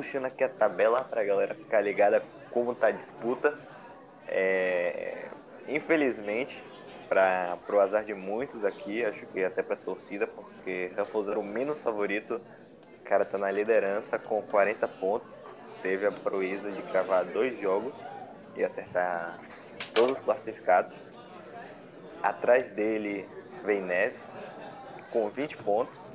puxando aqui a tabela pra galera ficar ligada como tá a disputa. É, infelizmente, para o azar de muitos aqui, acho que até para a torcida, porque Ruffles era o menos favorito. O cara tá na liderança com 40 pontos. Teve a proeza de cravar dois jogos e acertar todos os classificados. Atrás dele vem Neves com 20 pontos.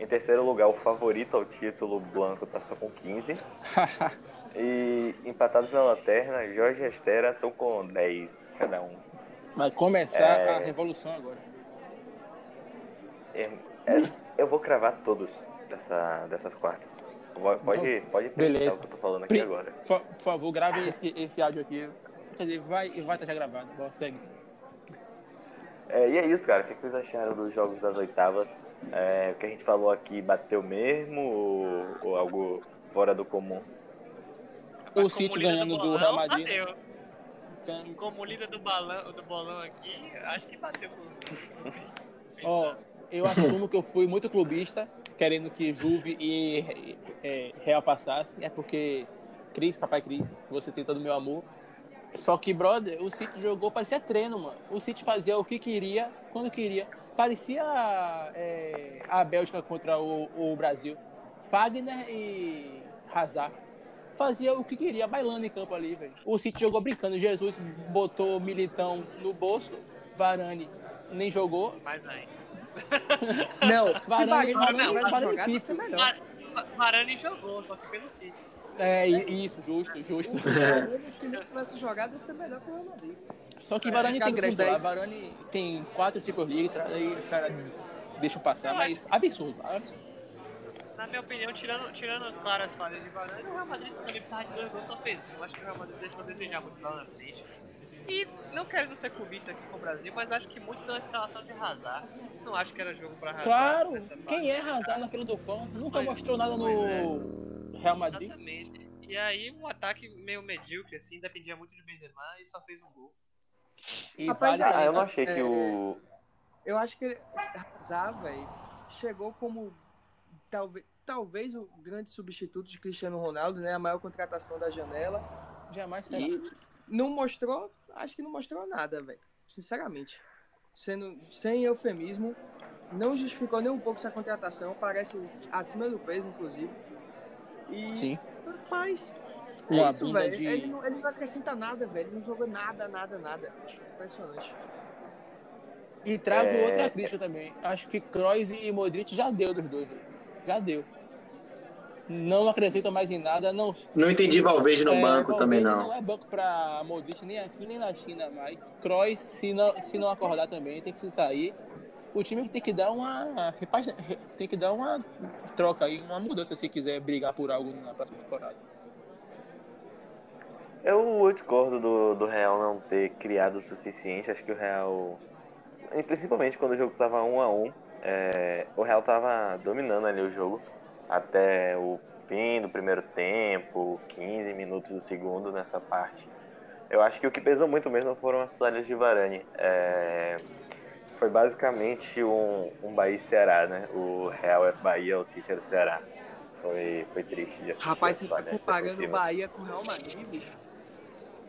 Em terceiro lugar, o favorito ao título, Blanco, tá só com 15. e empatados na lanterna, Jorge e Estera estão com 10 cada um. Vai começar é... a revolução agora. É, é, eu vou cravar todos dessa, dessas quartas. Pode, então, pode beleza. o que eu tô falando aqui agora. Por, por favor, grave esse, esse áudio aqui. Quer dizer, vai, vai estar já gravado. Bom, segue. É, e é isso, cara. O que vocês acharam dos jogos das oitavas? É, o que a gente falou aqui bateu mesmo ou, ou algo fora do comum? O City ganhando do, Real Madrid. Bateu. Então... Como líder do, balão, do bolão aqui, acho que bateu. Ó, oh, eu assumo que eu fui muito clubista, querendo que Juve e é, Real passasse. É porque Cris, papai Cris, você tem todo o meu amor. Só que, brother, o City jogou, parecia treino, mano. O City fazia o que queria, quando queria. Parecia é, a Bélgica contra o, o, Brasil. Fagner e Hazard. Fazia o que queria, bailando em campo ali, velho. O City jogou brincando. Jesus botou Militão no bolso. Varane nem jogou. Mais ainda. Não, Varane, Varane, Varane, Varane, Varane, Varane jogou, só que pelo City. É, isso, justo, justo. Se não tivesse jogado, ia ser melhor que o Real Madrid. Só que Varane é, tem crédito lá. Varane tem quatro tipos de liga, aí os caras deixam passar, mas absurdo, absurdo. Na minha opinião, tirando, tirando claro as falhas de Varane, o Real Madrid também precisava de dois gols só fez. Eu acho que o Real Madrid deixou a desejar muito lá na frente. E não quero ser clubista aqui com o Brasil, mas acho que muito da escalação de Hazard. Não acho que era jogo pra Hazard. Claro, quem é Hazard na fila do pão? Nunca pois, mostrou nada no é. Real Madrid. Exatamente. E aí um ataque meio medíocre, assim, dependia muito de Benzema e só fez um gol. E Rapaz, vale ah, eu não achei é, que o... Eu acho que Hazard, velho, chegou como talvez, talvez o grande substituto de Cristiano Ronaldo, né? A maior contratação da janela. Jamais será. E não mostrou acho que não mostrou nada, velho. Sinceramente. Sendo, sem eufemismo, não justificou nem um pouco essa contratação. Parece acima do peso, inclusive. E, Sim. Mas, é Uma isso, velho. De... Ele, não, ele não acrescenta nada, velho. Ele não joga nada, nada, nada. Impressionante. E trago é... outra crítica também. Acho que Kroos e Modric já deu dos dois. Já deu não acrescenta mais em nada. Não, não entendi Valverde no é, banco Valverde também, não. Não é banco para Modric nem aqui nem na China mais. Kroos, se não, se não acordar também, tem que se sair. O time tem que dar uma tem que dar uma troca aí, uma mudança se quiser brigar por algo na próxima temporada. Eu discordo do, do Real não ter criado o suficiente. Acho que o Real, principalmente quando o jogo estava 1 a 1 é, o Real estava dominando ali o jogo até o fim do primeiro tempo, 15 minutos do segundo nessa parte. Eu acho que o que pesou muito mesmo foram as falhas de Varane. É... Foi basicamente um, um Bahia-Ceará, né? O Real é Bahia, o Cícero Ceará. Foi, foi triste de assistir. Rapaz, você tá comparando o Bahia com o Real Madrid, bicho?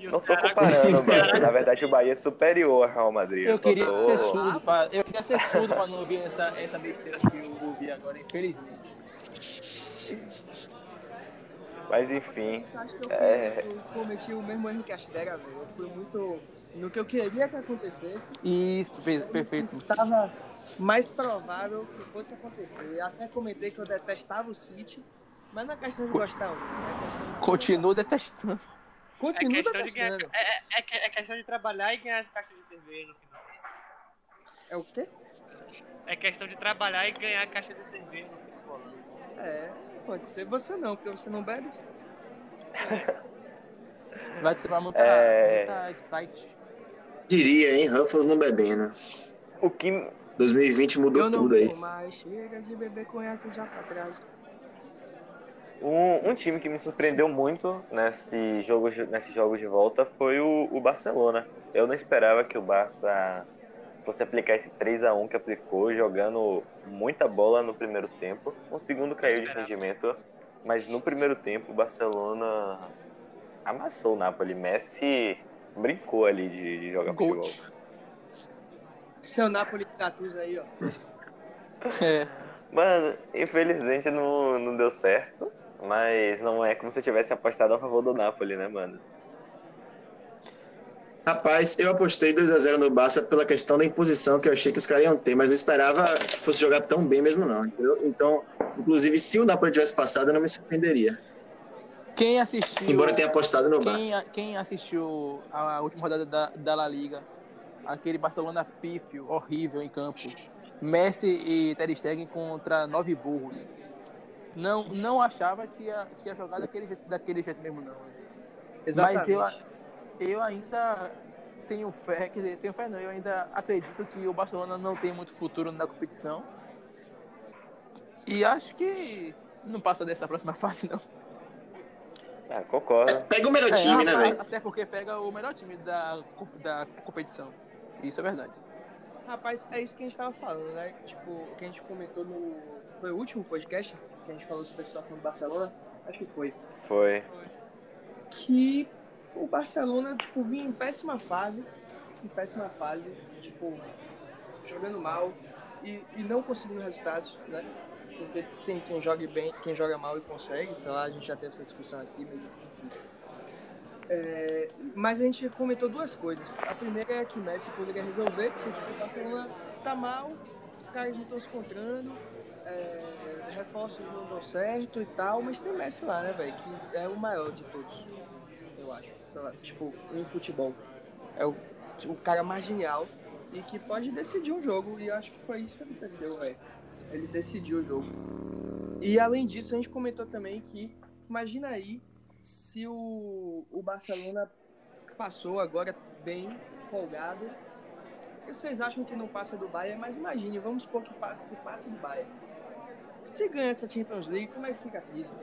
Não tô comparando, mano. Na verdade, o Bahia é superior ao Real Madrid. Eu, eu queria tô... ser surdo, pra... eu queria ser surdo pra não ouvir essa, essa besteira que eu ouvi agora, infelizmente. Mas enfim. Eu acho que eu, é... eu cometi o mesmo erro que a Stega, velho. Eu fui muito no que eu queria que acontecesse. Isso, perfeito. Estava mais provável que fosse acontecer. Até comentei que eu detestava o City, mas não é questão de gostar, não. É Continuo detestando. Continuo é detestando. Ganhar, é, é, é, questão de trabalhar e ganhar as caixas de cerveja no final. É o quê? É questão de trabalhar e ganhar a caixa de cerveja no final. É, Pode ser você não, porque você não bebe. Vai tomar muita, é... muita Sprite. Diria, hein? Ruffles não bebendo. O que 2020 mudou Eu não tudo aí. Mas chega de beber conhaque já pra trás. Um, um, time que me surpreendeu muito nesse jogo, nesse jogo de volta foi o, o, Barcelona. Eu não esperava que o Barça fosse aplicar esse 3 a 1 que aplicou, jogando muita bola no primeiro tempo. No segundo caiu de rendimento, mas no primeiro tempo o Barcelona amassou o Napoli. Messi brincou ali de, de jogar Gold. futebol. Seu Napoli Gattuso aí, ó. É. Mano, infelizmente não, não deu certo, mas não é como se eu tivesse apostado a favor do Napoli, né, mano? Rapaz, eu apostei 2x0 no Barça pela questão da imposição que eu achei que os caras iam ter, mas não esperava que fosse jogar tão bem mesmo não, entendeu? Então, inclusive, se o Napoli tivesse passado, eu não me surpreenderia. Quem assistiu. Embora tenha apostado no quem, Barça. quem assistiu a última rodada da, da La Liga, aquele Barcelona pífio, horrível em campo. Messi e Ter Stegen contra nove burros. Não, não achava que ia, que ia jogar daquele jeito, daquele jeito mesmo, não. Exatamente. Mas eu, eu ainda tenho fé, quer dizer, tenho fé não, eu ainda acredito que o Barcelona não tem muito futuro na competição. E acho que não passa dessa próxima fase, não. Ah, concordo. Pega o melhor É, time, né, até- velho? Até porque pega o melhor time da, da competição. Isso é verdade. Rapaz, é isso que a gente tava falando, né? Tipo, que a gente comentou no. Foi o último podcast que a gente falou sobre a situação do Barcelona? Acho que foi. Foi. Que o Barcelona, tipo, vinha em péssima fase. Em péssima fase, tipo, jogando mal e, e não conseguindo resultados, né? Porque tem quem jogue bem, quem joga mal e consegue, sei lá, a gente já teve essa discussão aqui, mas enfim. É, mas a gente comentou duas coisas. A primeira é que Messi poderia resolver, porque tipo, o Barcelona tá mal, os caras não estão se encontrando, é, reforços não dão certo e tal, mas tem Messi lá, né, velho? Que é o maior de todos, eu acho. Tipo, em futebol. É o, o cara mais genial e que pode decidir um jogo, e eu acho que foi isso que aconteceu, velho. Ele decidiu o jogo. E além disso, a gente comentou também que, imagina aí, se o, o Barcelona passou agora bem folgado. Vocês acham que não passa do Bayern, mas imagine, vamos supor que, que passe do Bayern. Se ganha essa Champions League, como é que fica a crise?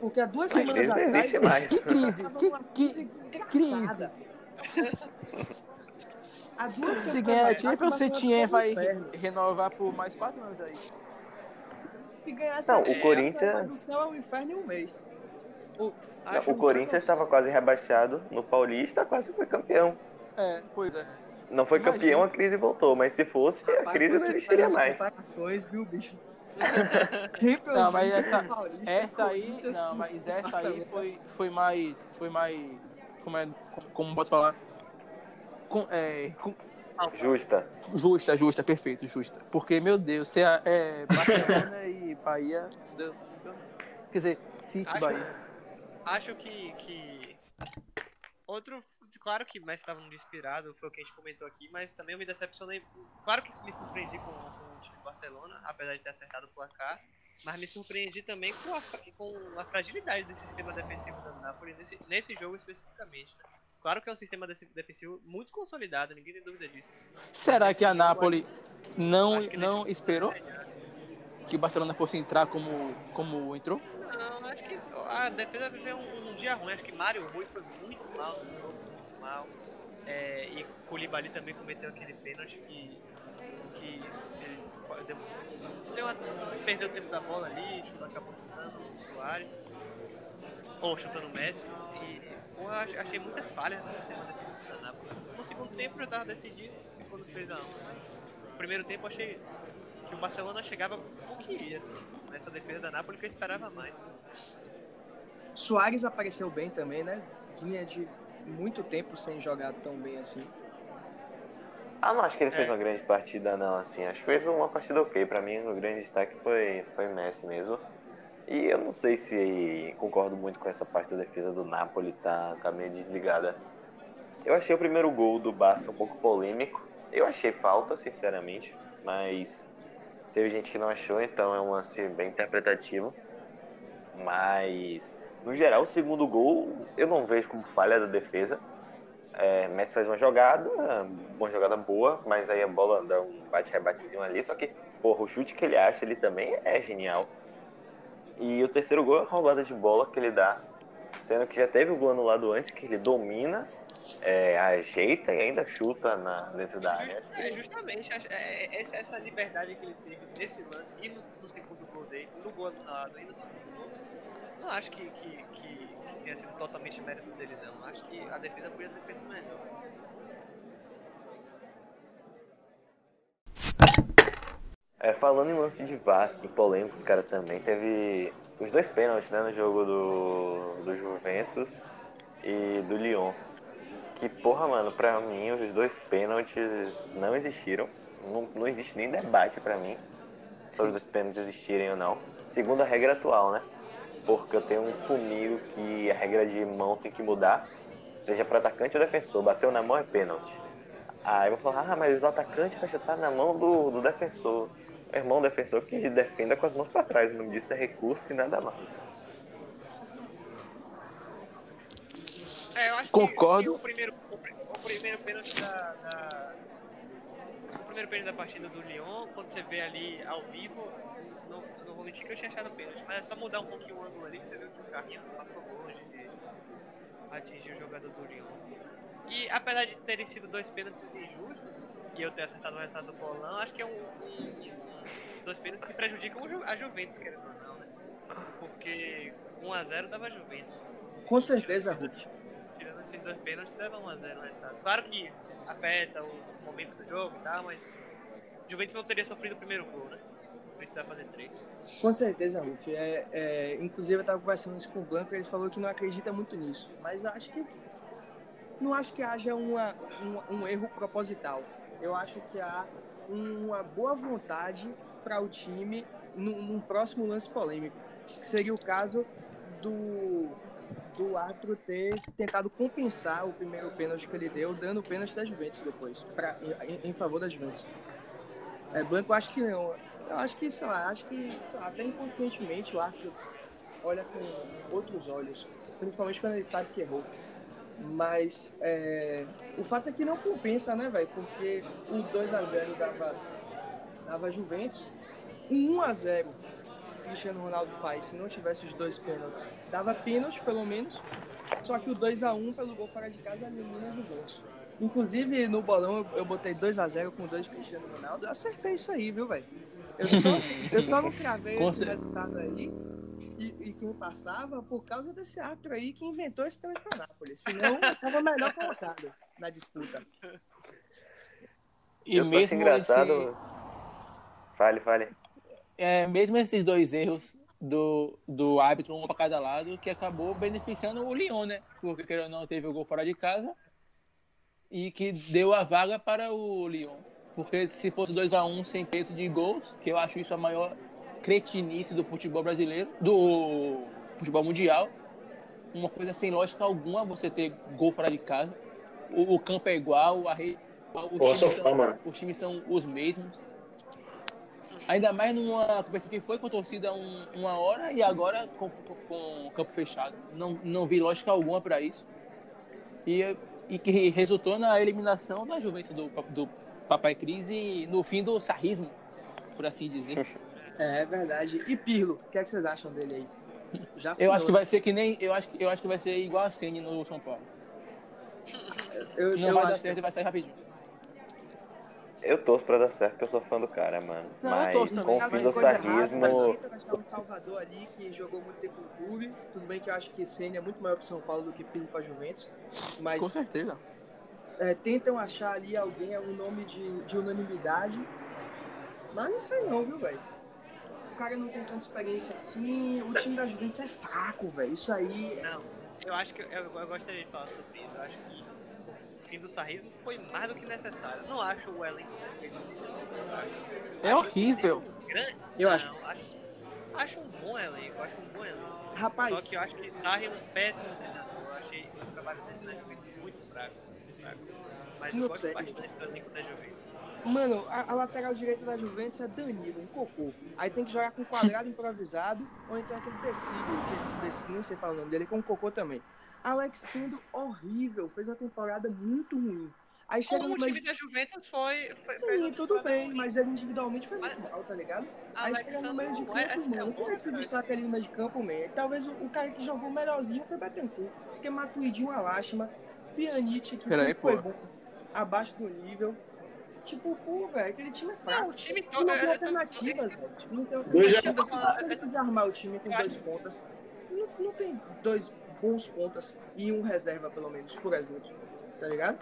Porque há duas semanas crise não atrás. existe mais. Que crise? Que, uma que, crise? Há duas Se semanas ganhar a atrás, o Champions, o vai renovar por mais quatro anos aí. Se ganhasse Não, a o Corinthians- do céu ao inferno em um mês. O, o Corinthians estava quase rebaixado no Paulista, quase foi campeão. É, pois é. Não foi Imagina. campeão, a crise voltou, mas se fosse, a Rapaz, crise não existiria mais. viu, bicho? Champions Não, mas essa- Essa aí, não, mas essa aí foi, foi mais, foi mais, como é, como, posso falar? Com, é, com- Justa. justa, justa, perfeito, justa. Porque, meu Deus, se é, é Barcelona e Bahia, Deus. quer dizer, City, Acho- Bahia. Acho que, que. Outro. Claro que Messi estava muito inspirado, foi o que a gente comentou aqui, mas também eu me decepcionei. Claro que me surpreendi com, com o time do Barcelona, apesar de ter acertado o placar, mas me surpreendi também com a, com a fragilidade do sistema defensivo do Napoli nesse, nesse jogo especificamente. né? Claro que é um sistema desse- defensivo muito consolidado, ninguém tem dúvida disso. Será que a jogo, Napoli não, acho que não esperou que o Barcelona fosse entrar como, como entrou? Não, acho que a defesa viveu um, um dia ruim. Acho que Mário Rui foi muito mal mal. É, e Koulibaly também cometeu aquele pênalti que, que ele deu, deu perdeu o tempo da bola ali, chutou, acabou chutando o Soares. Ou chutando o Messi. E eu ach- achei muitas falhas no sistema defensivo da Napoli. No segundo tempo já estava decidido, ficou no 3x1. Mas no primeiro tempo eu achei que o Barcelona chegava o que ia, assim, nessa defesa da Napoli que eu esperava mais. Soares apareceu bem também, né? Vinha de muito tempo sem jogar tão bem assim. Ah, não acho que ele fez É. uma grande partida, não, assim. Acho que fez uma partida ok. Pra mim, o grande destaque foi, foi Messi mesmo. E eu não sei se concordo muito com essa parte da defesa do Napoli, tá, tá meio desligada. Eu achei o primeiro gol do Barça um pouco polêmico. Eu achei falta, sinceramente, mas teve gente que não achou, então é um lance bem interpretativo. Mas, no geral, o segundo gol eu não vejo como falha da defesa. É, Messi faz uma jogada, uma jogada boa, mas aí a bola dá um bate-rebatezinho ali. Só que, porra, o chute que ele acha ele também é genial. E o terceiro gol é a roubada de bola que ele dá, sendo que já teve o gol anulado antes, que ele domina é, ajeita e ainda chuta na, dentro da área. É, justamente, é, é, essa, essa liberdade que ele teve nesse lance e no, no segundo gol dele, no gol anulado e no segundo gol, não acho que, que, que, que tenha sido totalmente mérito dele, não. Acho que a defesa podia ter feito melhor. É, falando em lance de VAR, assim, polêmicos, cara, também teve os dois pênaltis, né, no jogo do, do Juventus e do Lyon. Que, porra, mano, pra mim, os dois pênaltis não existiram. Não, não existe nem debate pra mim sobre os pênaltis existirem ou não. Segundo a regra atual, né? Porque eu tenho comigo que a regra de mão tem que mudar, seja para atacante ou defensor. Bateu na mão é pênalti. Aí eu vou falar, ah, mas o atacante vai chutar na mão do, do defensor. Meu irmão, defensor que defenda com as mãos para trás. O nome disso é recurso e nada mais. É, eu acho Concordo. Que, que o, primeiro, o, o primeiro pênalti da, da- primeiro pênalti da partida do Lyon, quando você vê ali ao vivo, não, não vou mentir que eu tinha achado pênalti, mas é só mudar um pouquinho o ângulo ali que você viu que o carrinho passou longe de atingir o jogador do Lyon. E apesar de terem sido dois pênaltis injustos, e eu ter acertado o resultado do bolão, acho que é um, um- um- dois pênaltis que prejudicam a Juventus, querendo ou não, né? Porque 1x0 dava Juventus. Com certeza, Ruf. Tirando esses dois pênaltis, leva 1x0 o resultado. Claro que afeta o momento do jogo e tal, mas Juventus não teria sofrido o primeiro gol, né? Precisava fazer três. Com certeza, Ruf. É, é, inclusive, eu estava conversando isso com o Blanco ele falou que não acredita muito nisso. Mas acho que. Não acho que haja uma, um, um erro proposital. Eu acho que há uma boa vontade para o time num, num próximo lance polêmico. Que seria o caso do, do árbitro ter tentado compensar o primeiro pênalti que ele deu, dando o pênalti da Juventus depois, pra, em, em favor da Juventus. É, Blanco, acho que não. Eu acho que, sei lá, acho que lá, até inconscientemente o árbitro olha com outros olhos, principalmente quando ele sabe que errou. Mas é, o fato é que não compensa, né, velho? Porque o 2x0 dava, dava Juventus, o 1x0 que Cristiano Ronaldo faz, se não tivesse os dois pênaltis, dava pênalti pelo menos, só que o 2x1 pelo gol fora de casa elimina a Juventus. Inclusive no bolão eu, eu botei 2x0 com dois Cristiano Ronaldo, eu acertei isso aí, viu, velho? Eu só, eu só não cravei esse resultado aí e, e quem passava por causa desse árbitro aí que inventou esse pênalti pra Nápoles. Senão estava melhor colocado na disputa. E eu mesmo engraçado. esse- Fale, fale. É, mesmo esses dois erros do, do árbitro, um para cada lado, que acabou beneficiando o Lyon, né? Porque querendo ou não teve o gol fora de casa e que deu a vaga para o Lyon. Porque se fosse 2 a 1 sem peso de gols, que eu acho isso a maior cretinice do futebol brasileiro, do futebol mundial, uma coisa sem lógica alguma você ter gol fora de casa. O, o campo é igual, a rede os times são- mano. os times são os mesmos. Ainda mais numa competição que foi com torcida um, uma hora e agora com, com, com campo fechado. Não, não vi lógica alguma para isso. E, e que resultou na eliminação da Juventus do, do Papai Cris e no fim do sarrismo, por assim dizer. É, verdade. E Pirlo, o que, é que vocês acham dele aí? Já Eu acho que né? vai ser que nem. Eu acho, eu acho que vai ser igual a Ceni no São Paulo. eu, Não eu vai dar certo e vai sair rapidinho. Eu torço pra dar certo, porque eu sou fã do cara, mano. Não, eu Mas torço com também, o fim Tem do coisa errada, sarrismo. mas o Internacional de Salvador ali, que jogou muito tempo no clube. Tudo bem que eu acho que Senna é muito maior pro São Paulo do que Pirlo pra Juventus. Mas Com certeza. é, tentam achar ali alguém, um nome de, de unanimidade. Mas não sei não, viu, velho? O cara não tem tanta experiência assim. O time da Juventus é fraco, velho. Isso aí. Não, eu acho que eu, eu gostaria de falar sobre isso. Eu acho que fim do sarrismo foi mais do que necessário. Não acho o elenco. É horrível. Grande, Eu não, acho. acho. Um bom elenco, acho um bom elenco. Rapaz, Só que eu acho que Sarri é um péssimo treinador. Eu achei o trabalho dele na Juventus muito fraco. Muito fraco. Mas eu Não gosto sei. bastante do elenco da Juventus. Mano, a, a lateral direita da Juventus é Danilo, um cocô. Aí tem que jogar com quadrado improvisado, ou então aquele tecido, que nem sei falar o nome dele, que é um cocô também. Alexandro, horrível, fez uma temporada muito ruim. Aí chega Como o time da Juventus foi. foi, Sim, tudo bem, ruim. mas ele individualmente foi muito mal, tá ligado? Aí chega no meio de Alexandre campo, é- é um mano, bom quem é que se destaca ali no meio de campo, man? Talvez o, o cara que jogou melhorzinho foi Betancourt, porque Matuidi uma lástima. Pjanic, que Peraí, foi pô. bom, abaixo do nível. Tipo, pô, velho, aquele time é fraco. Não, o time Não todo. tem é- é- alternativas, velho. Não tem alternativas. Se você quiser armar o time com dois pontas, não, não tem dois bons pontas e um reserva, pelo menos, por exemplo. Tá ligado?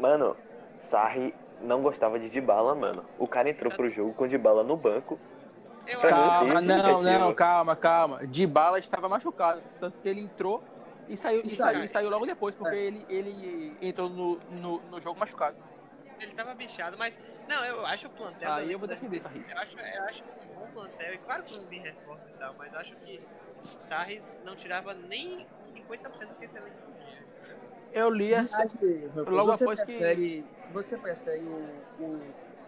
Mano, Sarri não gostava de Dybala, mano. O cara entrou pro jogo com Dybala no banco. Eu mim, Calma, tem não, não, calma, calma. De bala estava machucado. Tanto que ele entrou e saiu, e saiu, e saiu logo depois, porque É. ele, ele entrou no, no, no jogo machucado. Ele tava bichado, mas. Não, eu acho o plantel. Aí eu vou defender Sarri. Eu acho, eu acho um bom plantel, e claro que não vi reforço e tal, mas acho que Sarri não tirava nem 50% do que esse elenco podia. Eu li essa. Que, Logo você após que- prefere, Você prefere o, o.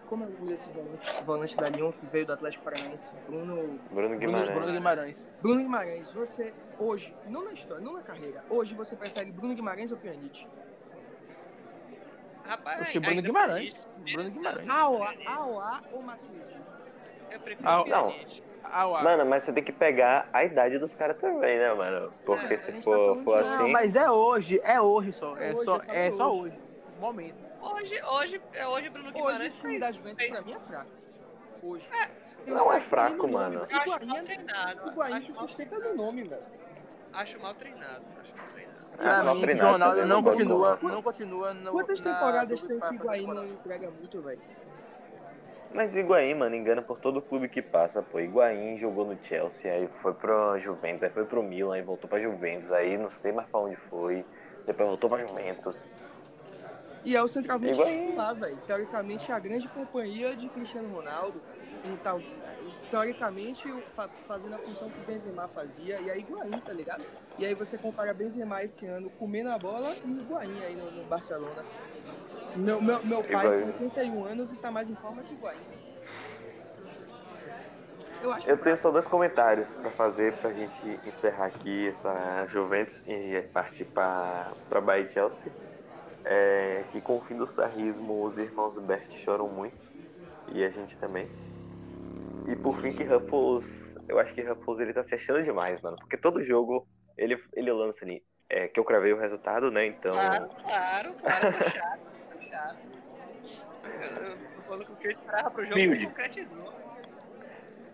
Como é o nome desse volante, volante da Lyon que veio do Atlético Paranaense? Bruno. Bruno Bruno, Guimarães. Bruno Guimarães. Bruno Guimarães, você hoje, não na história, não na carreira, hoje você prefere Bruno Guimarães ou Pjanic? Rapaz, Oxe, Bruno ainda Guimarães. prefiro- Bruno Guimarães. AOA, AOA ou Matuidi? Eu prefiro. Pjanic. Ah, uau. Mano, mas você tem que pegar a idade dos caras também, né, mano? Porque É, se gente tá for, for de- Não, assim. mas é hoje, é hoje só. É É, hoje, só, falo é só hoje. hoje. Momento. Hoje, hoje, é hoje Bruno Hoje o Guimarães time fez, fez pra mim é fraco. Hoje. Tem Não os é fraco, nome, mano. acho Higuaín mal é- treinado. Higuaín acho se sustenta no nome, velho. Acho mal treinado. Acho mal treinado. Pra mim, o Ronaldo não não continua, não. não continua no, Quantas temporadas tem que fazer Higuaín não entrega muito, velho? Mas Higuaín, mano, engana por todo clube que passa, pô. Higuaín jogou no Chelsea, aí foi pro Juventus, aí foi pro Milan, aí voltou pra Juventus, aí não sei mais pra onde foi, depois voltou pra Juventus. E é o centroavante titular, velho. Teoricamente, a grande companhia de Cristiano Ronaldo. E tal, teoricamente, fa- fazendo a função que o Benzema fazia. E aí, Higuaín, tá ligado? E aí você compara Benzema esse ano comendo a bola e Higuaín aí no, no Barcelona. Meu, meu, meu pai Higuaín. tem 81 anos e tá mais em forma que Higuaín. Eu acho Eu tenho só dois comentários pra fazer pra gente encerrar aqui essa Juventus e partir pra, pra Bahia e Chelsea. É, que com o fim do sarrismo os irmãos Bert choram muito. E a gente também. E por fim que Ruffles. Eu acho que Ruffles ele tá se achando demais, mano. Porque todo jogo ele, ele lança ali. É, que eu cravei o resultado, né? Então. Claro, claro, claro, sou chato, sou chato. Eu, eu tô falando que o que eu esperava pro jogo se concretizou.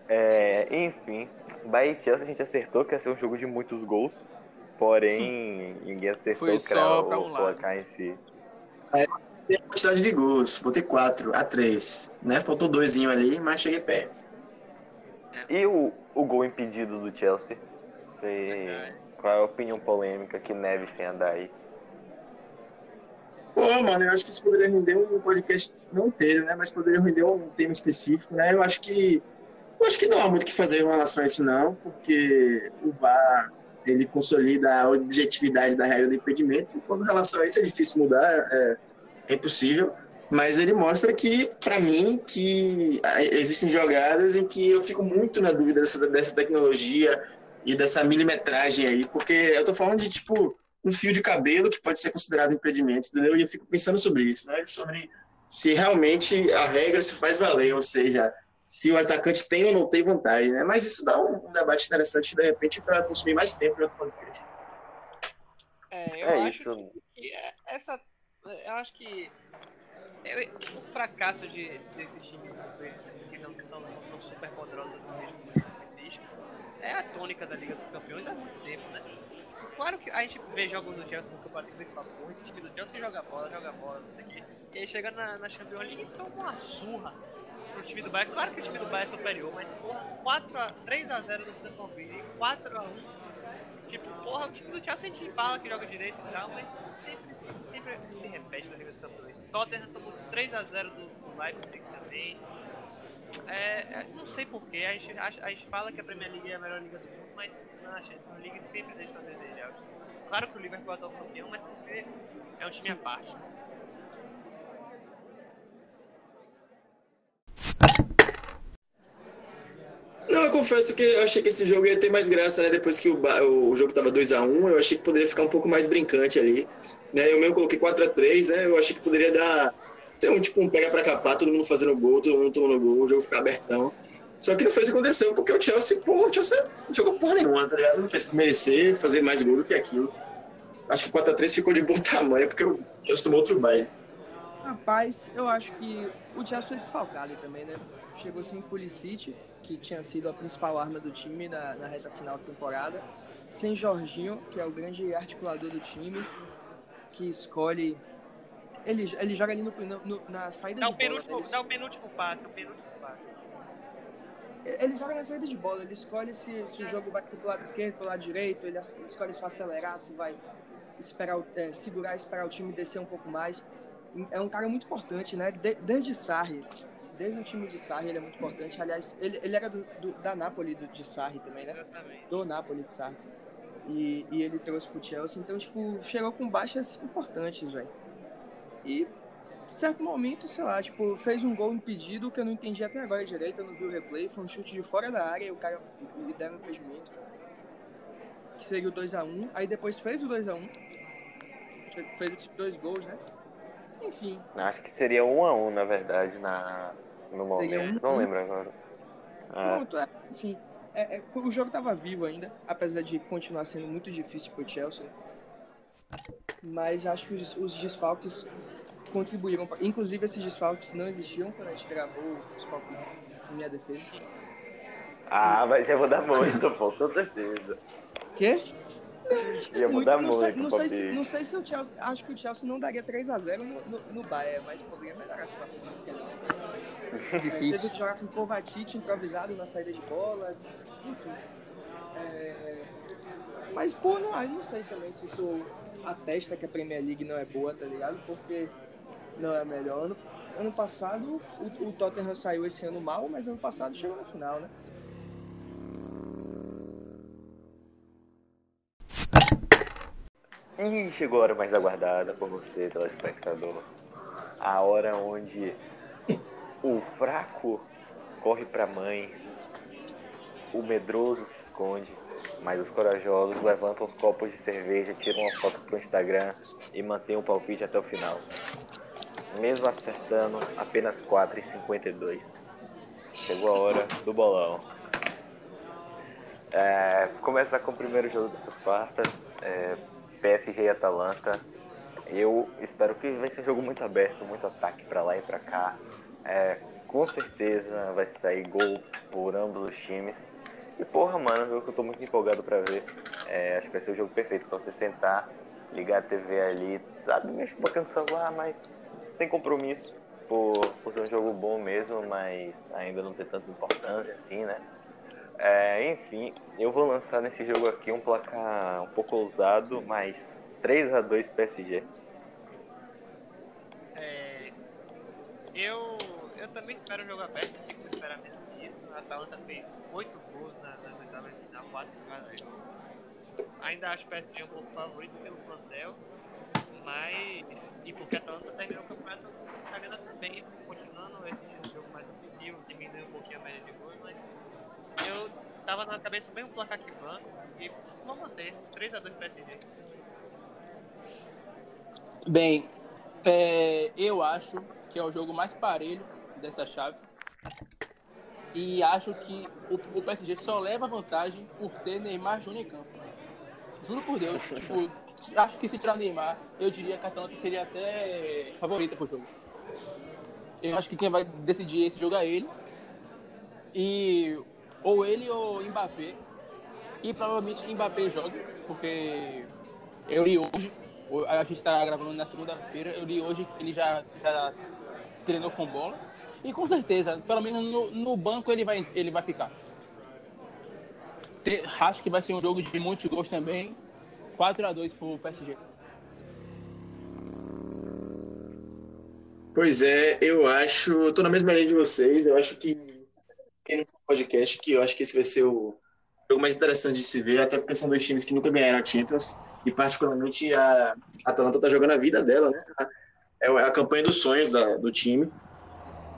É, enfim, Bahia e Chelsea a gente acertou que ia ser um jogo de muitos gols. Porém, ninguém acertou Foi só pra um lado. placar em si. Tem a quantidade de gols. Botei 4 a 3. Né? Faltou doisinho ali, mas cheguei perto. E o, o gol impedido do Chelsea? Você, qual é a opinião polêmica que Neves tem a dar aí? Pô, mano, eu acho que isso poderia render um podcast não inteiro, né? Mas poderia render um tema específico, né? Eu acho que. Eu acho que não há muito o que fazer em relação a isso, não, porque o VAR ele consolida a objetividade da regra do impedimento. E quando em relação a isso é difícil mudar, é, é impossível. Mas ele mostra que, para mim, que ah, existem jogadas em que eu fico muito na dúvida dessa, dessa tecnologia e dessa milimetragem aí, porque eu tô falando de tipo um fio de cabelo que pode ser considerado impedimento, entendeu? E eu fico pensando sobre isso, né? Sobre se realmente a regra se faz valer, ou seja, se o atacante tem ou não tem vantagem, né? Mas isso dá um, um debate interessante, de repente, para consumir mais tempo em outro podcast. É, eu É acho isso. que é- essa. Eu acho que. O fracasso de, desses times que não são, são super poderosos mesmo é a tônica da Liga dos Campeões há muito tempo, né? Claro que a gente vê jogos do Chelsea no campeonato inglês e fala, esse time do Chelsea joga bola, joga bola, não sei o quê. E aí chega na, na Champions League e toma uma surra pro time do Bayern. Claro que o time do Bayern é superior, mas porra, 4 a, 3 a 0 no Stanford Bridge, 4 a 1 Tipo, porra, o time do Chelsea a gente fala que joga direito e tal, mas sempre, sempre se repete na Liga dos Campeões. Tottenham tomou 3x0 do, do Leipzig também. É, é, não sei porquê, a gente, acha- a gente fala que a Premier League é a melhor liga do mundo, mas na Champions League sempre deixa a desejar. Claro que o Liverpool é o campeão, mas porque é um time à parte. Eu confesso que eu achei que esse jogo ia ter mais graça, né? Depois que o, o jogo tava 2x1, eu achei que poderia ficar um pouco mais brincante ali. Né? Eu mesmo coloquei 4x3, né? Eu achei que poderia dar. Ter um tipo um pega pra capar, todo mundo fazendo gol, todo mundo tomando gol, o jogo ficar abertão. Só que não que aconteceu, porque o Chelsea, pô, o Chelsea não jogou porra nenhuma, tá ligado? Não fez merecer fazer mais gol do que aquilo. acho que 4x3 ficou de bom tamanho, porque o Chelsea tomou outro baile. Rapaz, eu acho que o Chelsea foi desfalcado também, né? Chegou sem Pulisic, que tinha sido a principal arma do time na, na reta final da temporada. Sem Jorginho, que é o grande articulador do time, que escolhe. Ele, ele joga ali no, no, na saída Dá de bola. dá o penúltimo passe, o penúltimo passe. Ele, joga na saída de bola, ele escolhe se, se o jogo vai pro lado esquerdo, pro lado direito, ele escolhe se vai acelerar, se vai esperar, é, segurar esperar o time descer um pouco mais. É um cara muito importante, né? De- desde Sarri, desde o time de Sarri ele é muito importante. Aliás, ele, ele era do, do- da Napoli do, de Sarri também, né? Exatamente. do Napoli de Sarri. E, e ele trouxe pro Chelsea, então, tipo, chegou com baixas importantes, velho. E, de certo momento, sei lá, tipo, fez um gol impedido que eu não entendi até agora direito, eu não vi o replay, foi um chute de fora da área e o cara lhe deram um impedimento. Que seria o 2x1, aí depois fez o 2x1, fez esses dois gols, né? Enfim, Acho que seria um a um, na verdade, na, no momento. um Não lembro agora. Ah, Pronto, é, enfim. É, é, o jogo tava vivo ainda, apesar de continuar sendo muito difícil pro Chelsea. né? Mas acho que os, os desfalques contribuíram. pra- Inclusive, esses desfalques não existiam quando a gente gravou os palpites em minha defesa. ah, mas eu vou dar muito, pô, com certeza. Quê? Ia mudar não sei, muito não o sei, se, não sei se o Chelsea. Acho que o Chelsea não daria 3x0 no, no, no Bayern, mas poderia melhorar a situação. Teve Difícil. que jogar com Kovacic improvisado na saída de bola, enfim. É, Mas, pô, não, eu não sei também se isso atesta que a Premier League não é boa, tá ligado? Porque não é a melhor. Ano, ano passado, o, o Tottenham saiu esse ano mal, mas ano passado chegou no final, né? E chegou a hora mais aguardada por você, telespectador. A hora onde o fraco corre pra mãe, o medroso se esconde, mas os corajosos levantam os copos de cerveja, tiram uma foto pro Instagram e mantêm o palpite até o final. Mesmo acertando apenas 4,52. Chegou a hora do bolão. É, começar com o primeiro jogo dessas quartas. É, PSG e Atalanta. Eu espero que vai ser um jogo muito aberto, muito ataque pra lá e pra cá. É, com certeza vai sair gol por ambos os times. E porra, mano, jogo que eu tô muito empolgado pra ver. É, acho que vai ser o jogo perfeito pra você sentar, ligar a TV ali, sabe, um pouquinho no celular, mas sem compromisso. Por, por ser um jogo bom mesmo, mas ainda não ter tanta importância assim, né? É, enfim, eu vou lançar nesse jogo aqui um placar um pouco ousado, mas 3 a 2 PSG. É, eu, eu também espero um jogo aberto, fico esperar menos que. A Atalanta fez 8 gols na, nas oitavas de final, 4 em. Ainda acho o PSG um pouco favorito pelo plantel, mas. E porque a Atalanta terminou o campeonato italiano também, continuando esse estilo de jogo mais ofensivo, diminuindo um pouquinho a média de gols, mas eu tava na cabeça bem um placar que banco e vou manter 3x2 PSG. Bem, é, eu acho que é o jogo mais parelho dessa chave. E acho que o, o PSG só leva vantagem por ter Neymar Júnior em campo. Juro por Deus. tipo, acho que se tirar Neymar, eu diria que a Atalanta seria até favorita pro jogo. Eu acho que quem vai decidir esse jogo é ele. E ou ele ou Mbappé. E provavelmente Mbappé joga, porque eu li hoje, a gente está gravando na segunda-feira, eu li hoje que ele já, já treinou com bola. E com certeza, pelo menos no, no banco ele vai, ele vai ficar. Te- Acho que vai ser um jogo de muitos gols também. 4x2 pro PSG. Pois é, eu acho, tô na mesma linha de vocês, eu acho que tem no podcast que eu acho que esse vai ser o jogo mais interessante de se ver, até porque são dois times que nunca ganharam a Champions, e particularmente a a Atalanta tá jogando a vida dela, né? É a campanha dos sonhos da- do time.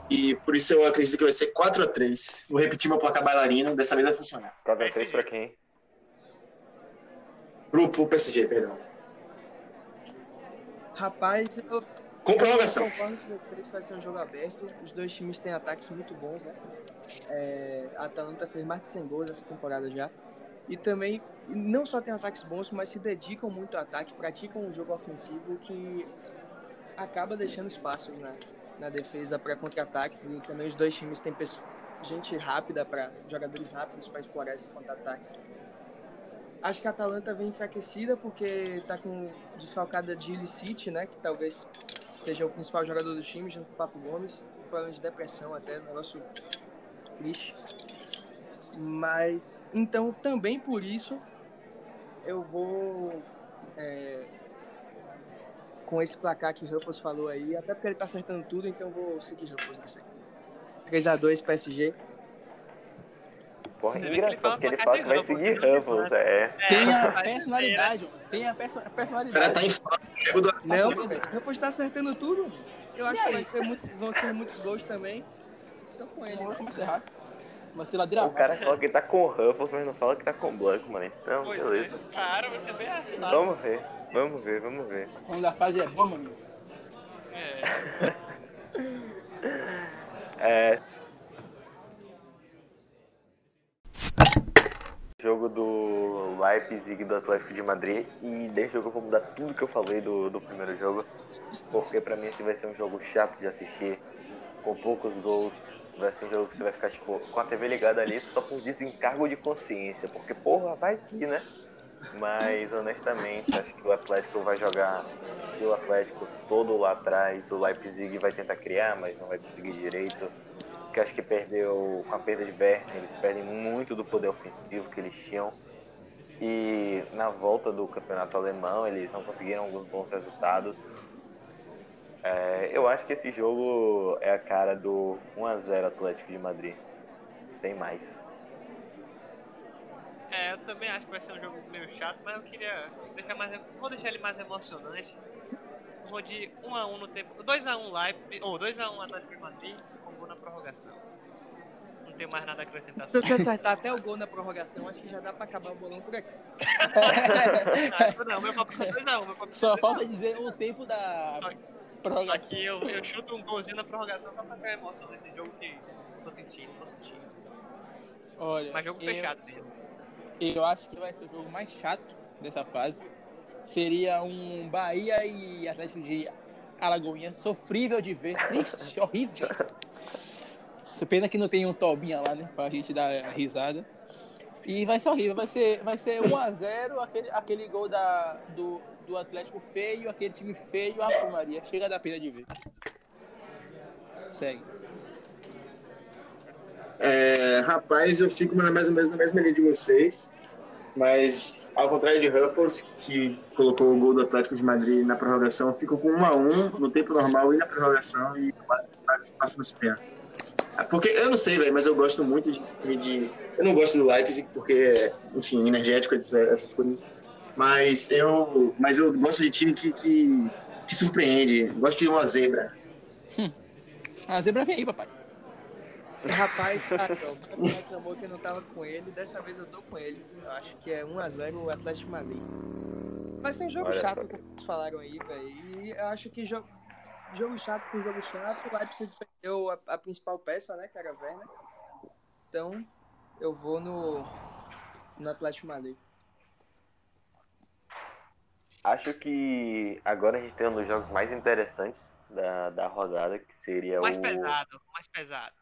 E por isso eu acredito que vai ser 4 a 3 Vou repetir meu placar bailarino, dessa vez vai funcionar. 4 a 3 pra quem? Grupo PSG, perdão. Rapaz, eu Com prorrogação. concordo vai ser um jogo aberto. Os dois times têm ataques muito bons, né? É, a Atalanta fez mais de 100 gols essa temporada já. E também, não só tem ataques bons, mas se dedicam muito ao ataque, praticam um jogo ofensivo que acaba deixando espaço na, na defesa para contra-ataques. E também os dois times têm gente rápida, para jogadores rápidos para explorar esses contra-ataques. Acho que a Atalanta vem enfraquecida porque está com desfalcada de Illicite, né? Que talvez seja o principal jogador do time, junto com o Papo Gomes. Problema de depressão até, negócio triste. Mas, então, também por isso, eu vou é, com esse placar que o Ruffles falou aí, até porque ele tá acertando tudo, então vou seguir Ruffles nessa aí. 3x2 PSG. Porra, é engraçado que ele fala que vai seguir Ruffles, é. Tem a personalidade, tem a personalidade. O cara tá em foco. Não, Ruffles tá acertando tudo. Eu acho que vai ser muito, vão ser muitos gols também. Então com ele. Vamos encerrar. Vai ser ladeira O cara fala que tá com Ruffles, mas não fala que tá com Blanco, mano. Então, pois beleza. É. Cara, você bem achado. Vamos ver, vamos ver, vamos ver. Quando a fase é boa, mano. É. é. Jogo do Leipzig do Atlético de Madrid e desse jogo eu vou mudar tudo que eu falei do, do primeiro jogo, porque pra mim esse vai ser um jogo chato de assistir, com poucos gols, vai ser um jogo que você vai ficar tipo com a TV ligada ali só por desencargo de consciência, porque porra, vai que, né? Mas honestamente, acho que o Atlético vai jogar o Atlético todo lá atrás, o Leipzig vai tentar criar, mas não vai conseguir direito que acho que perdeu, com a perda de Werner, eles perdem muito do poder ofensivo que eles tinham. E na volta do campeonato alemão, eles não conseguiram alguns bons resultados. É, eu acho que esse jogo é a cara do 1x0 Atlético de Madrid. Sem mais. É, eu também acho que vai ser um jogo meio chato, mas eu queria deixar mais. Vou deixar ele mais emocionante. Vou de 1x1 no tempo. 2x1 Leipzig, ou 2x1 Atlético de Madrid gol na prorrogação. Não tenho mais nada a acrescentar. Se você acertar até o gol na prorrogação, acho que já dá pra acabar o bolão por aqui. não, meu papo é não, meu papo Só falta dizer o tempo da só, prorrogação. Só que eu, eu chuto um golzinho na prorrogação só pra ter emoção nesse jogo que tô sentindo, tô sentindo. Olha, Mas jogo eu, fechado mesmo. Eu acho que vai ser o jogo mais chato dessa fase. Seria um Bahia e Atlético de Alagoinha sofrível de ver, triste, horrível. Pena que não tem um Tobinha lá, né? Pra gente dar risada. E vai horrível, vai ser, vai ser 1x0, aquele, aquele gol da, do, do Atlético feio, aquele time feio, a Maria. Chega da pena de ver. Segue. É, rapaz, eu fico mais ou menos na mesma linha de vocês. Mas, ao contrário de Ruffles, que colocou o gol do Atlético de Madrid na prorrogação, ficou com 1 a 1 no tempo normal e na prorrogação e passa nos pênaltis. Porque eu não sei, velho, mas eu gosto muito de, de, Eu não gosto do Leipzig porque, enfim, energético, essas coisas. Mas eu, mas eu gosto de time que, que, que surpreende. Gosto de uma zebra. Hum. A zebra vem aí, papai. Rapaz, ah, reclamou que eu não tava com ele, dessa vez eu tô com ele. Eu acho que é 1x0 o Atlético Madrid. Ser um jogo Olha chato, como vocês falaram aí, velho. E eu acho que jogo, jogo chato por jogo chato, o Leipzig perdeu a, a, principal peça, né, que era a Werner. Então, eu vou no, no Atlético Madrid. Acho que agora a gente tem um dos jogos mais interessantes da, da rodada, que seria mais o... Mais pesado, mais pesado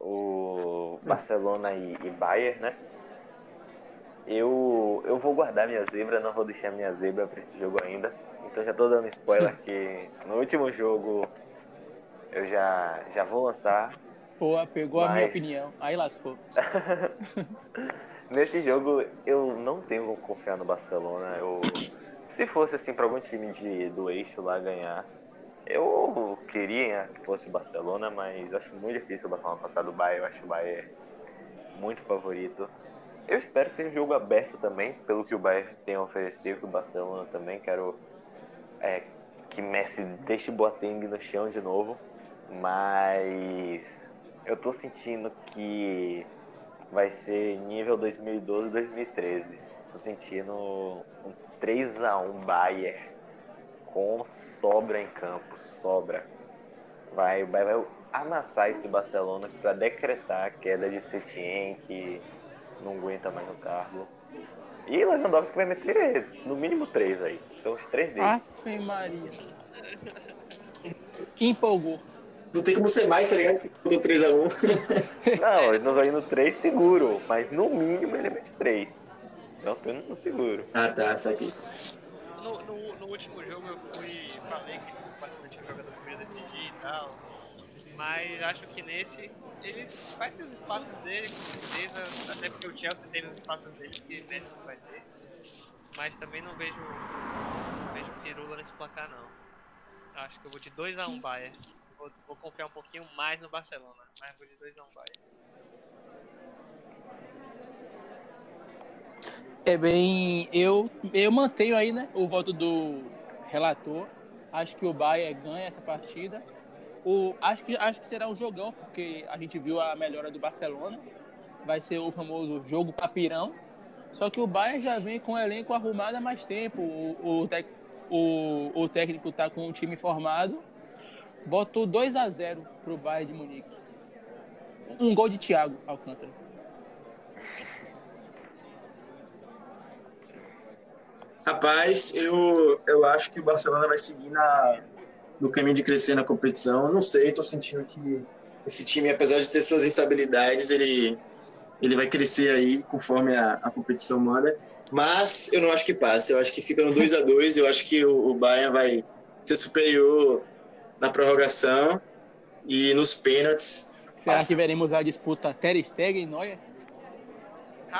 o Barcelona e, e Bayern, né? Eu, eu vou guardar minha zebra, não vou deixar minha zebra para esse jogo ainda. Então já tô dando spoiler que no último jogo eu já, já vou lançar. Pô, pegou mas... a minha opinião, aí lascou. Nesse jogo eu não tenho como confiar no Barcelona. Eu, se fosse assim para algum time de, do eixo lá ganhar, eu queria que fosse o Barcelona, mas acho muito difícil o Barcelona passar do Bayern. Eu acho o Bayern muito favorito. Eu espero que seja um jogo aberto também, pelo que o Bayern tem a oferecer, que o Barcelona também. Quero é, que Messi deixe Boateng no chão de novo, mas eu tô sentindo que vai ser nível 2012-2013. Tô sentindo um 3 a 1 Bayern com sobra em campo, sobra. Vai, vai, vai amassar esse Barcelona para decretar a queda de Setien, que não aguenta mais no cargo. E Lewandowski vai meter no mínimo três aí. Então os três dele. Ave Maria. Empolgou. Não tem como ser mais, tá ligado? Se botou 3x1. Não, eles não vão indo três seguro, mas no mínimo ele mete três. Então tô indo no seguro. ah, tá, isso aqui. No, no, no último jogo eu fui. Falei que tipo, bastante o jogador podia decidir e tal. Mas acho que nesse ele vai ter os espaços dele, com certeza. Até porque o Chelsea tem os espaços dele que o Messi não vai ter. Mas também não vejo. Não vejo firula nesse placar não. Acho que eu vou de 2x1 Bayern. Vou, vou confiar um pouquinho mais no Barcelona, mas vou de 2x1 Bayern. É bem. Eu, eu mantenho aí, né? O voto do relator. Acho que o Bayern ganha essa partida. O, acho, que, acho que será um jogão, porque a gente viu a melhora do Barcelona. Vai ser o famoso jogo papirão. Só que o Bayern já vem com o elenco arrumado há mais tempo. O, o, tec, o, o técnico tá com o time formado. Botou 2 a 0 pro Bayern de Munique. Um gol de Thiago Alcântara. Rapaz, eu, eu acho que o Barcelona vai seguir na, no caminho de crescer na competição. Não sei, tô sentindo que esse time, apesar de ter suas instabilidades, ele, ele vai crescer aí conforme a, a competição manda. Mas eu não acho que passe. Eu acho que fica no 2 a 2 Eu acho que o, o Bayern vai ser superior na prorrogação e nos pênaltis. Será passa. que veremos a disputa Ter Stegen e Neuer?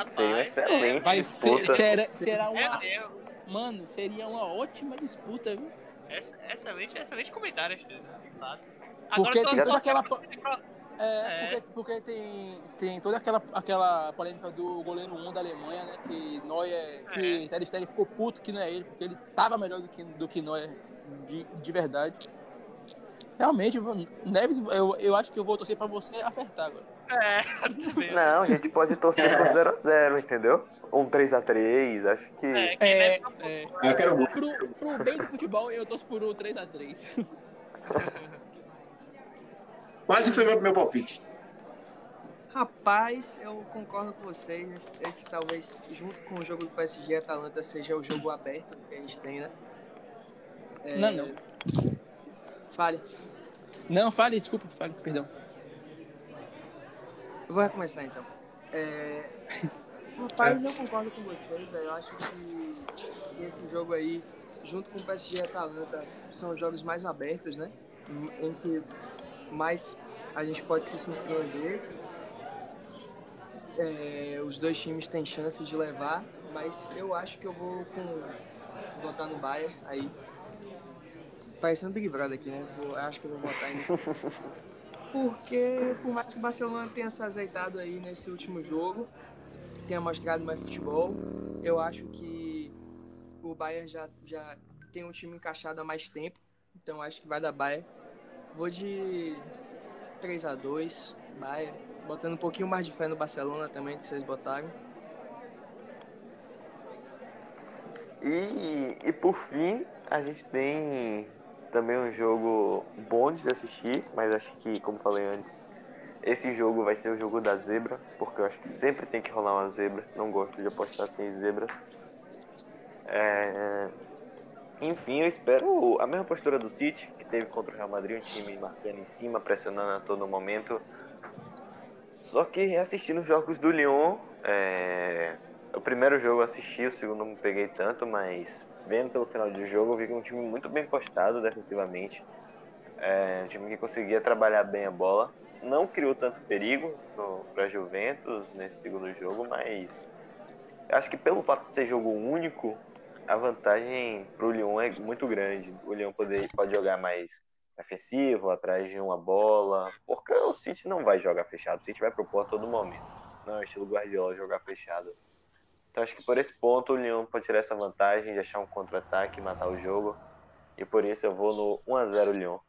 Seria um Rapaz, excelente Vai ser, será, será é, uma. é, Mano, seria uma ótima disputa, viu? É, excelente, excelente comentário, de fato. Porque tô- tem tô toda aquela É, É. Porque, porque tem, tem toda aquela, aquela polêmica do goleiro 1 da Alemanha, né? Que Neuer, que Ter Stegen ficou puto que não é ele, porque ele tava melhor do que, do que Neuer de, de verdade. Realmente, Neves, eu, eu acho que eu vou torcer pra você acertar agora. É. Não, a gente pode torcer pro 0x0, entendeu? Ou um 3x3, acho que. É, quem É, é, Eu quero muito. pro, pro bem do futebol, eu torço por um 3x3. Quase foi meu, meu palpite. Rapaz, eu concordo com vocês. Esse, esse talvez, junto com o jogo do PSG e Atalanta, seja o jogo aberto que a gente tem, né? É, Não, não. Fale. Não, fale, desculpa, fale, perdão. Eu vou recomeçar então. É... Rapaz, eu concordo com vocês. Eu acho que esse jogo aí, junto com o PSG e Atalanta, são os jogos mais abertos, né? Em que mais a gente pode se surpreender. É, os dois times têm chances de levar, mas eu acho que eu vou com votar no Bayern aí. Parecendo Big Brother aqui, né? Vou, acho que eu vou votar em porque, por mais que o Barcelona tenha se azeitado aí nesse último jogo, tenha mostrado mais futebol, eu acho que o Bayern já, já tem um time encaixado há mais tempo, então acho que vai dar Bayern. Vou de 3 a 2 Bayern, botando um pouquinho mais de fé no Barcelona também, que vocês botaram. E, e por fim, a gente tem também um jogo bom de assistir, mas acho que, como falei antes, esse jogo vai ser o jogo da zebra, porque eu acho que sempre tem que rolar uma zebra. Não gosto de apostar sem zebra. É, Enfim, eu espero a mesma postura do City, que teve contra o Real Madrid, um time marcando em cima, pressionando a todo momento. Só que assistindo os jogos do Lyon, é, o primeiro jogo eu assisti, o segundo não peguei tanto, mas vendo pelo final do jogo, eu vi que é um time muito bem postado defensivamente. É um time que conseguia trabalhar bem a bola. Não criou tanto perigo para a Juventus nesse segundo jogo, mas acho que pelo fato de ser jogo único, a vantagem para o Lyon é muito grande. O Lyon pode, pode jogar mais defensivo, atrás de uma bola, porque o City não vai jogar fechado, o City vai propor a todo momento. Não é estilo Guardiola jogar fechado. Então acho que por esse ponto o Lyon pode tirar essa vantagem de achar um contra-ataque e matar o jogo. E por isso eu vou no 1x0 Lyon.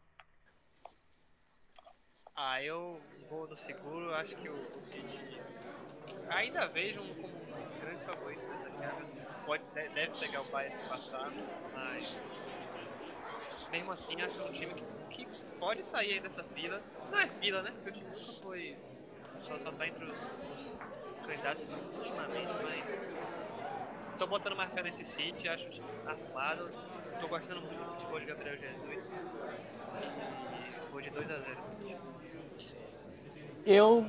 Ah, eu vou no seguro, acho que o, City ainda vejo como um dos grandes favoritos dessas guerras. Pode, de- deve pegar o Bayern se passar, mas mesmo assim acho um time que, que pode sair aí dessa fila. Não é fila, né? Porque o time nunca foi. Só, só tá entre os, os candidatos ultimamente, mas tô botando mais fé nesse City, acho o time arrumado. Tô gostando muito do futebol de Gabriel Jesus. E vou de 2x0 City. Eu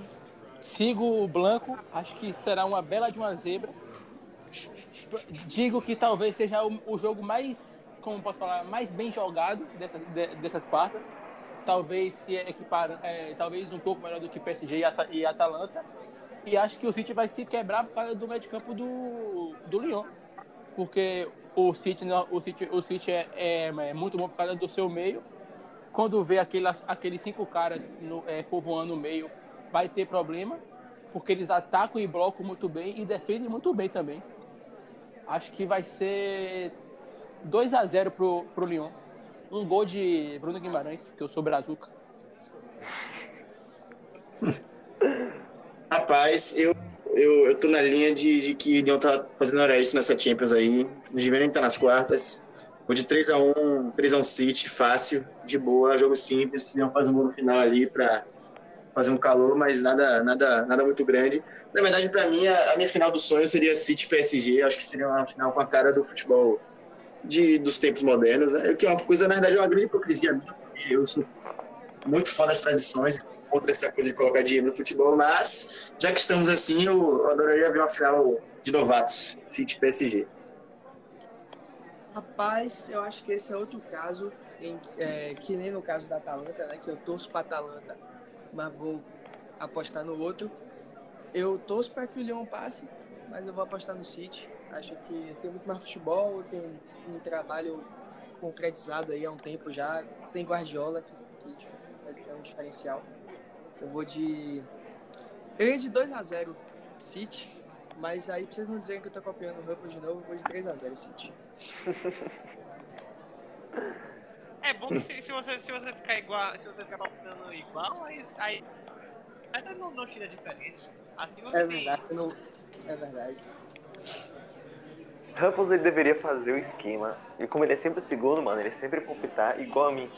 sigo o Blanco, acho que será uma bela de uma zebra. Digo que talvez seja o, o jogo mais, como posso falar, mais bem jogado dessa, de, dessas quartas. Talvez se equipar, é, talvez um pouco melhor do que PSG e, Ata, e Atalanta. E acho que o City vai se quebrar por causa do meio de campo do, do Lyon. Porque o City, o City, o City é, é, é muito bom por causa do seu meio. Quando vê aquelas, aqueles cinco caras no, é, povoando o meio, vai ter problema. Porque eles atacam e blocam muito bem e defendem muito bem também. Acho que vai ser 2 a 0 pro, pro Lyon. Um gol de Bruno Guimarães, que eu sou brazuca. Rapaz, eu, eu, eu tô na linha de, de que o Lyon tá fazendo hora extra nessa Champions aí. Devia nem estar nas quartas. Vou de 3x1, 3x1 City, fácil, de boa, jogo simples. Lyon faz um gol no final ali pra fazer um calor, mas nada, nada, nada muito grande. Na verdade, para mim, a, a, minha final do sonho seria City PSG. Acho que seria uma final com a cara do futebol de, dos tempos modernos. Né? Que é uma coisa, na verdade, é uma grande hipocrisia minha, porque eu sou muito fã das tradições, contra essa coisa de colocar dinheiro no futebol, mas já que estamos assim, eu, adoraria ver uma final de novatos, City PSG. Rapaz, eu acho que esse é outro caso, em, é, que nem no caso da Atalanta, né, que eu torço para Atalanta, mas vou apostar no outro. Eu torço para que o Lyon passe, mas eu vou apostar no City. Acho que tem muito mais futebol, tem um trabalho concretizado aí há um tempo já. Tem Guardiola, que, que é um diferencial. Eu vou de. Eu ia de 2x0 City, mas aí pra vocês não dizerem que eu tô copiando o Ruffles de novo, eu vou de 3x0 City. É bom que se, se, você, se você ficar igual, se você ficar palpitando igual, aí, aí até não, não tira a diferença. Assim você É tem- verdade, não... é verdade. Ruffles ele deveria fazer o esquema. E como ele é sempre o segundo, mano, ele sempre palpitar igual a mim.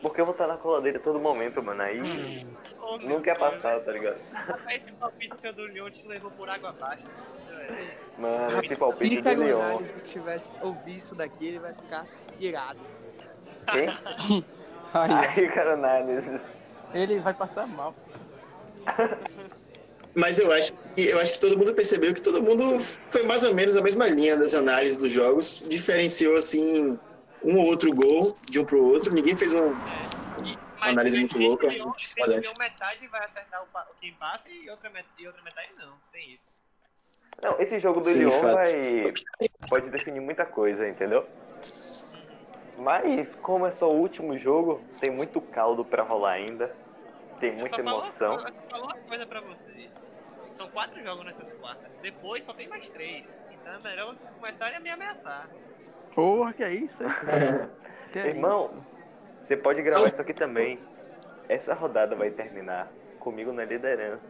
Porque eu vou estar na cola dele a todo momento, mano. Aí Oh, quer Deus, passar, tá ligado? Esse palpite seu do Lyon te levou por água abaixo. Isso é- Mano, esse palpite do Leon. Se tivesse ouvir isso daqui, ele vai ficar irado. Quem? Aí, análise. ele vai passar mal. Mas eu acho, que, eu acho que todo mundo percebeu que todo mundo foi mais ou menos a mesma linha das análises dos jogos. Diferenciou, assim, um ou outro gol de um pro outro. Ninguém fez um. E- análise muito louca, discordante. Lyon, metade vai acertar o quem passa e outra, e outra metade não. Tem isso. Não, esse jogo do Sim, Lyon vai. Pode definir muita coisa, entendeu? Mas, como é só o último jogo, tem muito caldo pra rolar ainda. Tem Eu muita só falo- emoção. eu só falo uma coisa pra vocês. São quatro jogos nessas quartas. Depois só tem mais três. Então é melhor vocês começarem a me ameaçar. Porra, que é isso? Que é Irmão, isso? Você pode gravar isso aqui também. Essa rodada vai terminar comigo na liderança.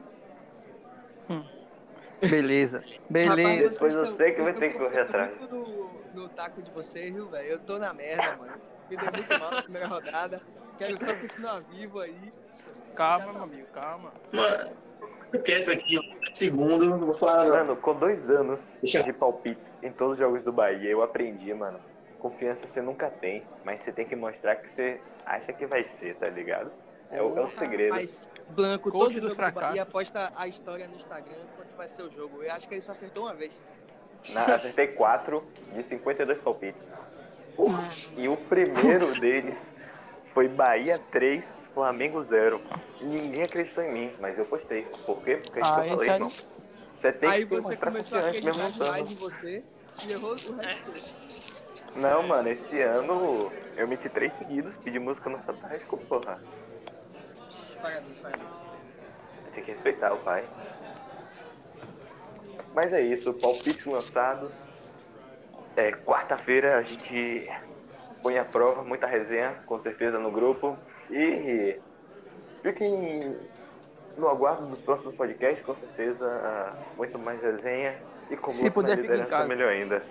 Beleza. Beleza. Rapaz, Depois eu sei que vai ter que correr atrás. No, no taco de vocês, viu, velho? Eu tô na merda, mano. Me deu muito mal na primeira rodada. Quero só continuar vivo aí. Calma, meu amigo, calma. Mano, quieto aqui, um segundo, não vou falar nada. Mano, com dois anos Deixa- de palpites em todos os jogos do Bahia, eu aprendi, mano. Confiança você nunca tem, mas você tem que mostrar que você acha que vai ser, tá ligado? É o, é o segredo. Mas, Blanco, Coach todo dos jogo fracassos. aposta a história no Instagram quanto vai ser o jogo. Eu acho que ele só acertou uma vez. Na, acertei 4 de 52 palpites. E o primeiro deles foi Bahia 3, Flamengo 0. Ninguém acreditou em mim, mas eu postei. Por quê? Porque é Ah, que eu falei, aí- irmão. Você tem aí que se você mostrar começou a confiante mesmo acreditar não demais em você e errou o resto. Não, mano, esse ano eu meti três seguidos, pedi música no Fantástico, porra. Parabéns, parabéns. Tem que respeitar o pai. Mas é isso, palpites lançados. É, quarta-feira a gente põe à prova, muita resenha, com certeza, no grupo. E fiquem no aguardo dos próximos podcasts, com certeza, ah, muito mais resenha. E como Se puder, fique em liderança, casa. melhor ainda.